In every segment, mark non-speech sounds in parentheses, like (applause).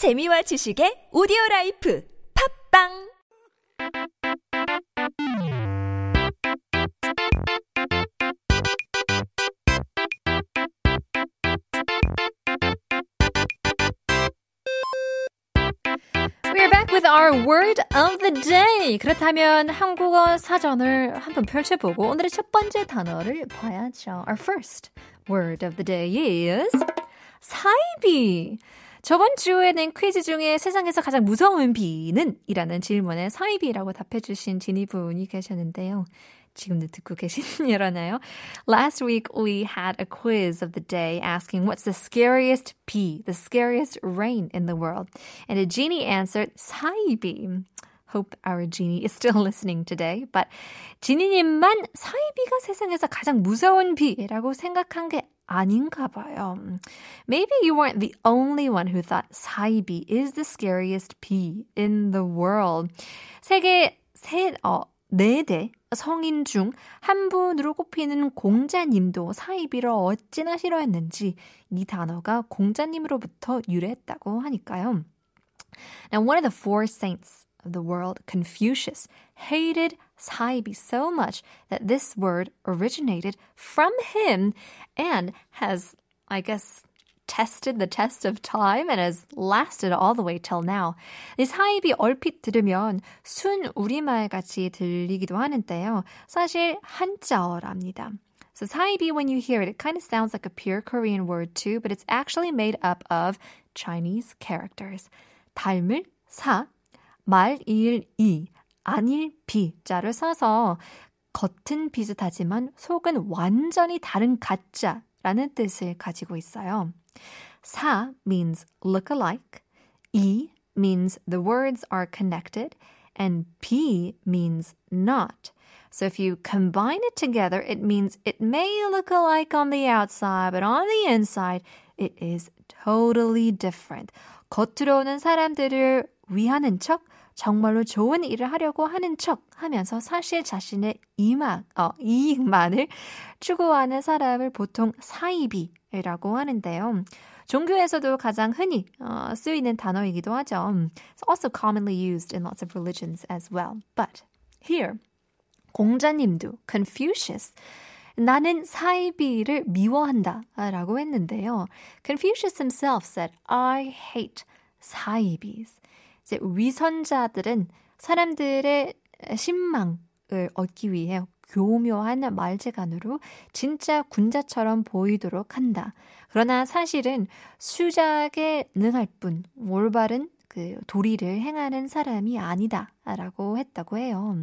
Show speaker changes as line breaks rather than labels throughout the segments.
재미와 지식의 오디오 라이프 팝빵
We're back with our word of the day. 그렇다면 한국어 사전을 한번 펼쳐보고 오늘의 첫 번째 단어를 봐야죠. Our first word of the day is 사이비. 저번 주에 낸 퀴즈 중에 세상에서 가장 무서운 비는? 이라는 질문에 사이비라고 답해주신 지니분이 계셨는데요. 지금도 듣고 계시려나요? Last week we had a quiz of the day asking what's the scariest bee, the scariest rain in the world. And a genie answered 사이비. Hope our genie is still listening today. But 지니님만 사이비가 세상에서 가장 무서운 비라고 생각한 게 아닌가 봐요. Maybe you weren't the only one who thought 사이비 is the scariest bee in the world. 세계 세, 어, 네대 성인 중 한 분으로 꼽히는 공자님도 사이비를 어찌나 싫어했는지 이 단어가 공자님으로부터 유래했다고 하니까요. Now, one of the four saints of the world, Confucius, hated Saibi so much that this word originated from him and has, I guess, tested the test of time and has lasted all the way till now. 이 사입이 얼핏 들으면 순 우리말 같이 들리기도 하는데요. 사실 한자어랍니다. So 사입이, when you hear it, it kind of sounds like a pure Korean word too, but it's actually made up of Chinese characters. 닮을 사, 말, 일, 이, 아닐, 비 자를 써서 겉은 비슷하지만 속은 완전히 다른 가짜라는 뜻을 가지고 있어요. 사 means look alike. 이 means the words are connected. And 비 means not. So if you combine it together, it means it may look alike on the outside, but on the inside, it is totally different. 겉으로는 사람들을 위하는 척, 정말로 좋은 일을 하려고 하는 척 하면서 사실 자신의 이막, 어, 이익만을 (laughs) 추구하는 사람을 보통 사이비라고 하는데요. 종교에서도 가장 흔히 어, 쓰이는 단어이기도 하죠. It's also commonly used in lots of religions as well. But here, 공자님도 Confucius 나는 사이비를 미워한다 라고 했는데요. Confucius himself said, I hate 사이비s. 이제 위선자들은 사람들의 신망을 얻기 위해 교묘한 말재간으로 진짜 군자처럼 보이도록 한다. 그러나 사실은 수작에 능할 뿐 올바른 그 도리를 행하는 사람이 아니다라고 했다고 해요.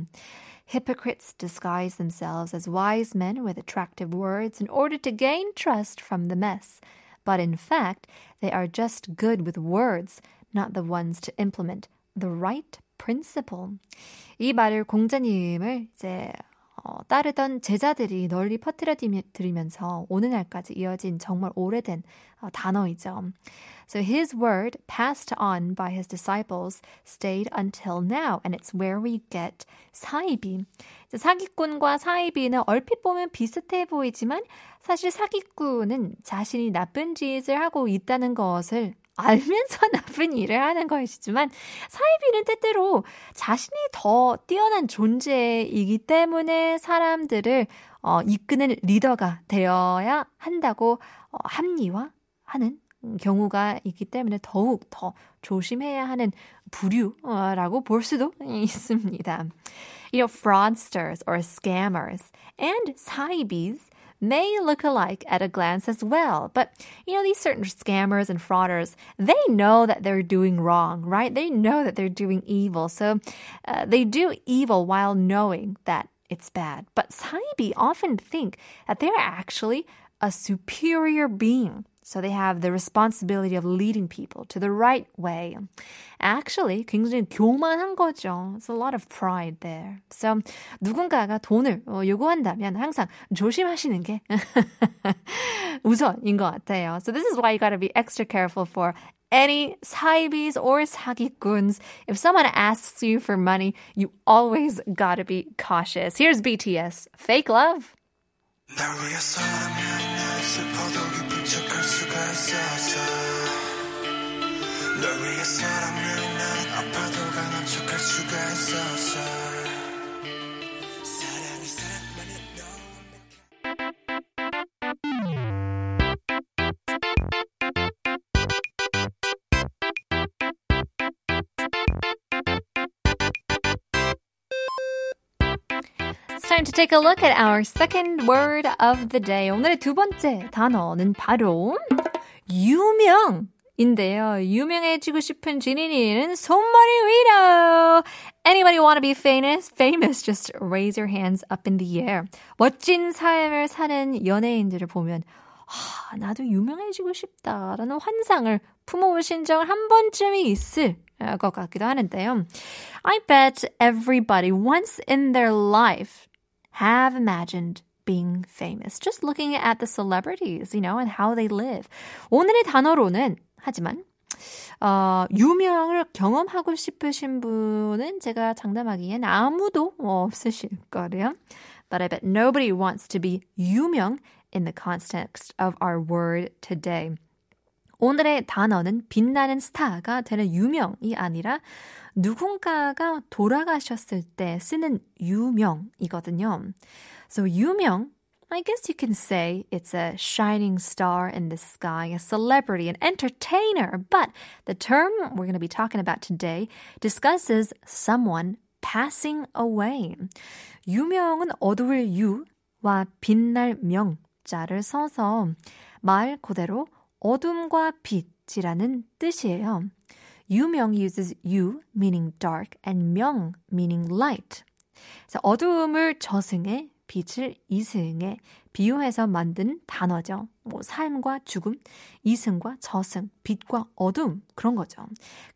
Hypocrites disguise themselves as wise men with attractive words in order to gain trust from the mess. But in fact, they are just good with words, not the ones to implement the right principle. 이 말을 공자님을 이제 어, 따르던 제자들이 널리 퍼뜨려드리면서 오늘날까지 이어진 정말 오래된 어, 단어이죠. So his word passed on by his disciples stayed until now, and it's where we get 사이비. 사기꾼과 사이비는 얼핏 보면 비슷해 보이지만 사실 사기꾼은 자신이 나쁜 짓을 하고 있다는 것을 알면서 나쁜 (laughs) 일을 하는 것이지만 사이비는 때때로 자신이 더 뛰어난 존재이기 때문에 사람들을 어, 이끄는 리더가 되어야 한다고 어, 합리화하는 경우가 있기 때문에 더욱 더 조심해야 하는 부류라고 볼 수도 (laughs) 있습니다. You know, fraudsters or scammers and 사이비s may look alike at a glance as well. But, you know, these certain scammers and frauders, they know that they're doing wrong, right? They know that they're doing evil. So uh, they do evil while knowing that it's bad. But Saibi often think that they're actually a superior being. So they have the responsibility of leading people to the right way. Actually, 굉장히 교만한 거죠. It's a lot of pride there. So 누군가가 돈을 요구한다면 항상 조심하시는 게 (laughs) 우선인 것 같아요. So this is why you gotta be extra careful for any 사이비s or 사기꾼s. If someone asks you for money, you always gotta be cautious. Here's BTS, Fake Love. 있었어 널
위해서라면 난 아파도 강한 척할 수가 있었어 사랑이 사랑만이 너무
It's time to take a look at our second word of the day. 오늘의 두 번째 단어는 바로 유명 인데요. 유명해지고 싶은 지니니는 손머리 위로. Anybody want to be famous? Famous, just raise your hands up in the air. 멋진 삶을 사는 연예인들을 보면 아, 나도 유명해지고 싶다라는 환상을 품어보신 적한 번쯤이 있을 것 같기도 하는데요. I bet everybody once in their life have imagined being famous. Just looking at the celebrities, you know, and how they live. 오늘의 단어로는 하지만 어, 유명을 경험하고 싶으신 분은 제가 장담하기엔 아무도 없으실 거예요. But I bet nobody wants to be 유명 in the context of our word today. 오늘의 단어는 빛나는 스타가 되는 유명이 아니라 누군가가 돌아가셨을 때 쓰는 유명이거든요. So 유명, I guess you can say it's a shining star in the sky, a celebrity, an entertainer. But the term we're going to be talking about today discusses someone passing away. 유명은 어두울 유와 빛날 명자를 써서 말 그대로 어둠과 빛이라는 뜻이에요. 유명 uses you meaning dark and 명 meaning light. 그래서 어두움을 저승에 빛을 이승에 비유해서 만든 단어죠. 뭐 삶과 죽음, 이승과 저승, 빛과 어둠 그런 거죠.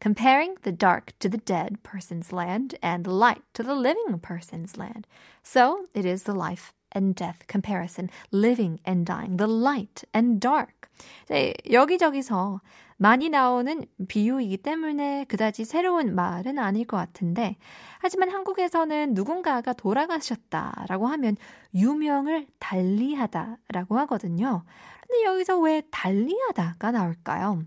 Comparing the dark to the dead person's land and the light to the living person's land. So it is the life and death comparison, living and dying, the light and dark. 네, 여기저기서 많이 나오는 비유이기 때문에 그다지 새로운 말은 아닐 것 같은데, 하지만 한국에서는 누군가가 돌아가셨다라고 하면 유명을 달리하다라고 하거든요. 근데 여기서 왜 달리하다가 나올까요?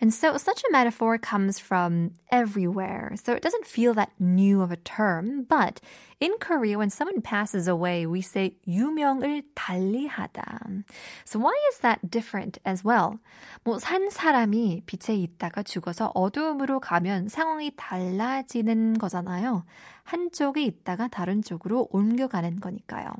And so such a metaphor comes from everywhere. So it doesn't feel that new of a term. But in Korea, when someone passes away, we say 유명을 달리하다. So why is that different as well? 뭐 산 사람이 빛에 있다가 죽어서 어두움으로 가면 상황이 달라지는 거잖아요. 한쪽에 있다가 다른 쪽으로 옮겨가는 거니까요.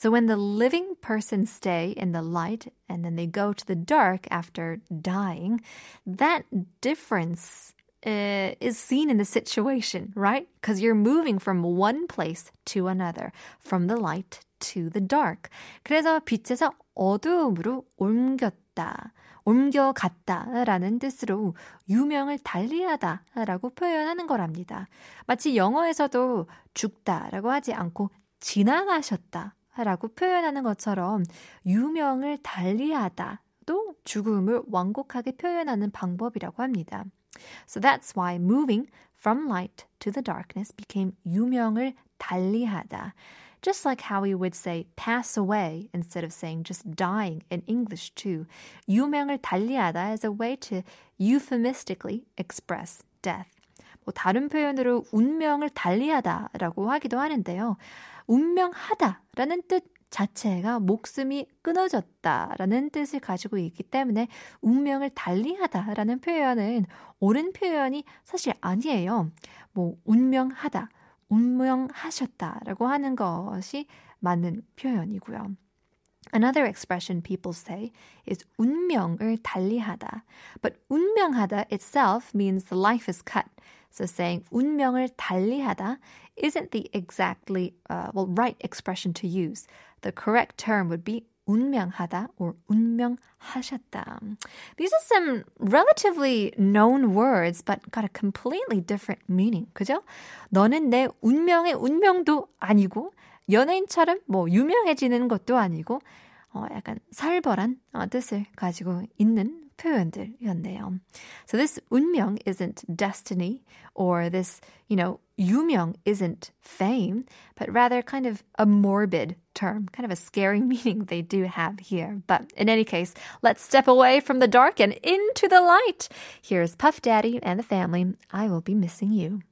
So when the living person stay in the light and then they go to the dark after dying, that difference uh, is seen in the situation, right? Because you're moving from one place to another, from the light to the dark. 그래서 빛에서 어두움으로 옮겼다. 옮겨갔다라는 뜻으로 유명을 달리하다라고 표현하는 거랍니다. 마치 영어에서도 죽다라고 하지 않고 지나가셨다 라고 표현하는 것처럼 유명을 달리하다도 죽음을 완곡하게 표현하는 방법이라고 합니다. So that's why moving from light to the darkness became 유명을 달리하다. Just like how we would say pass away instead of saying just dying in English too. 유명을 달리하다 is a way to euphemistically express death. 뭐 다른 표현으로 운명을 달리하다라고 하기도 하는데요. 운명하다라는 뜻 자체가 목숨이 끊어졌다라는 뜻을 가지고 있기 때문에 운명을 달리하다라는 표현은 옳은 표현이 사실 아니에요. 뭐 운명하다, 운명하셨다라고 하는 것이 맞는 표현이고요. Another expression people say is 운명을 달리하다. But 운명하다 itself means the life is cut. So saying 운명을 달리하다 isn't the exactly uh, well right expression to use. The correct term would be 운명하다 or 운명하셨다. These are some relatively known words but got a completely different meaning. 그죠? 너는 내 운명의 운명도 아니고 연예인처럼 뭐 유명해지는 것도 아니고 어, 약간 살벌한 어, 뜻을 가지고 있는 표현들이었네요. So this 운명 isn't destiny or this, you know, 유명 isn't fame, but rather kind of a morbid term, kind of a scary meaning (laughs) they do have here. But in any case, let's step away from the dark and into the light. Here's Puff Daddy and the family. I will be missing you.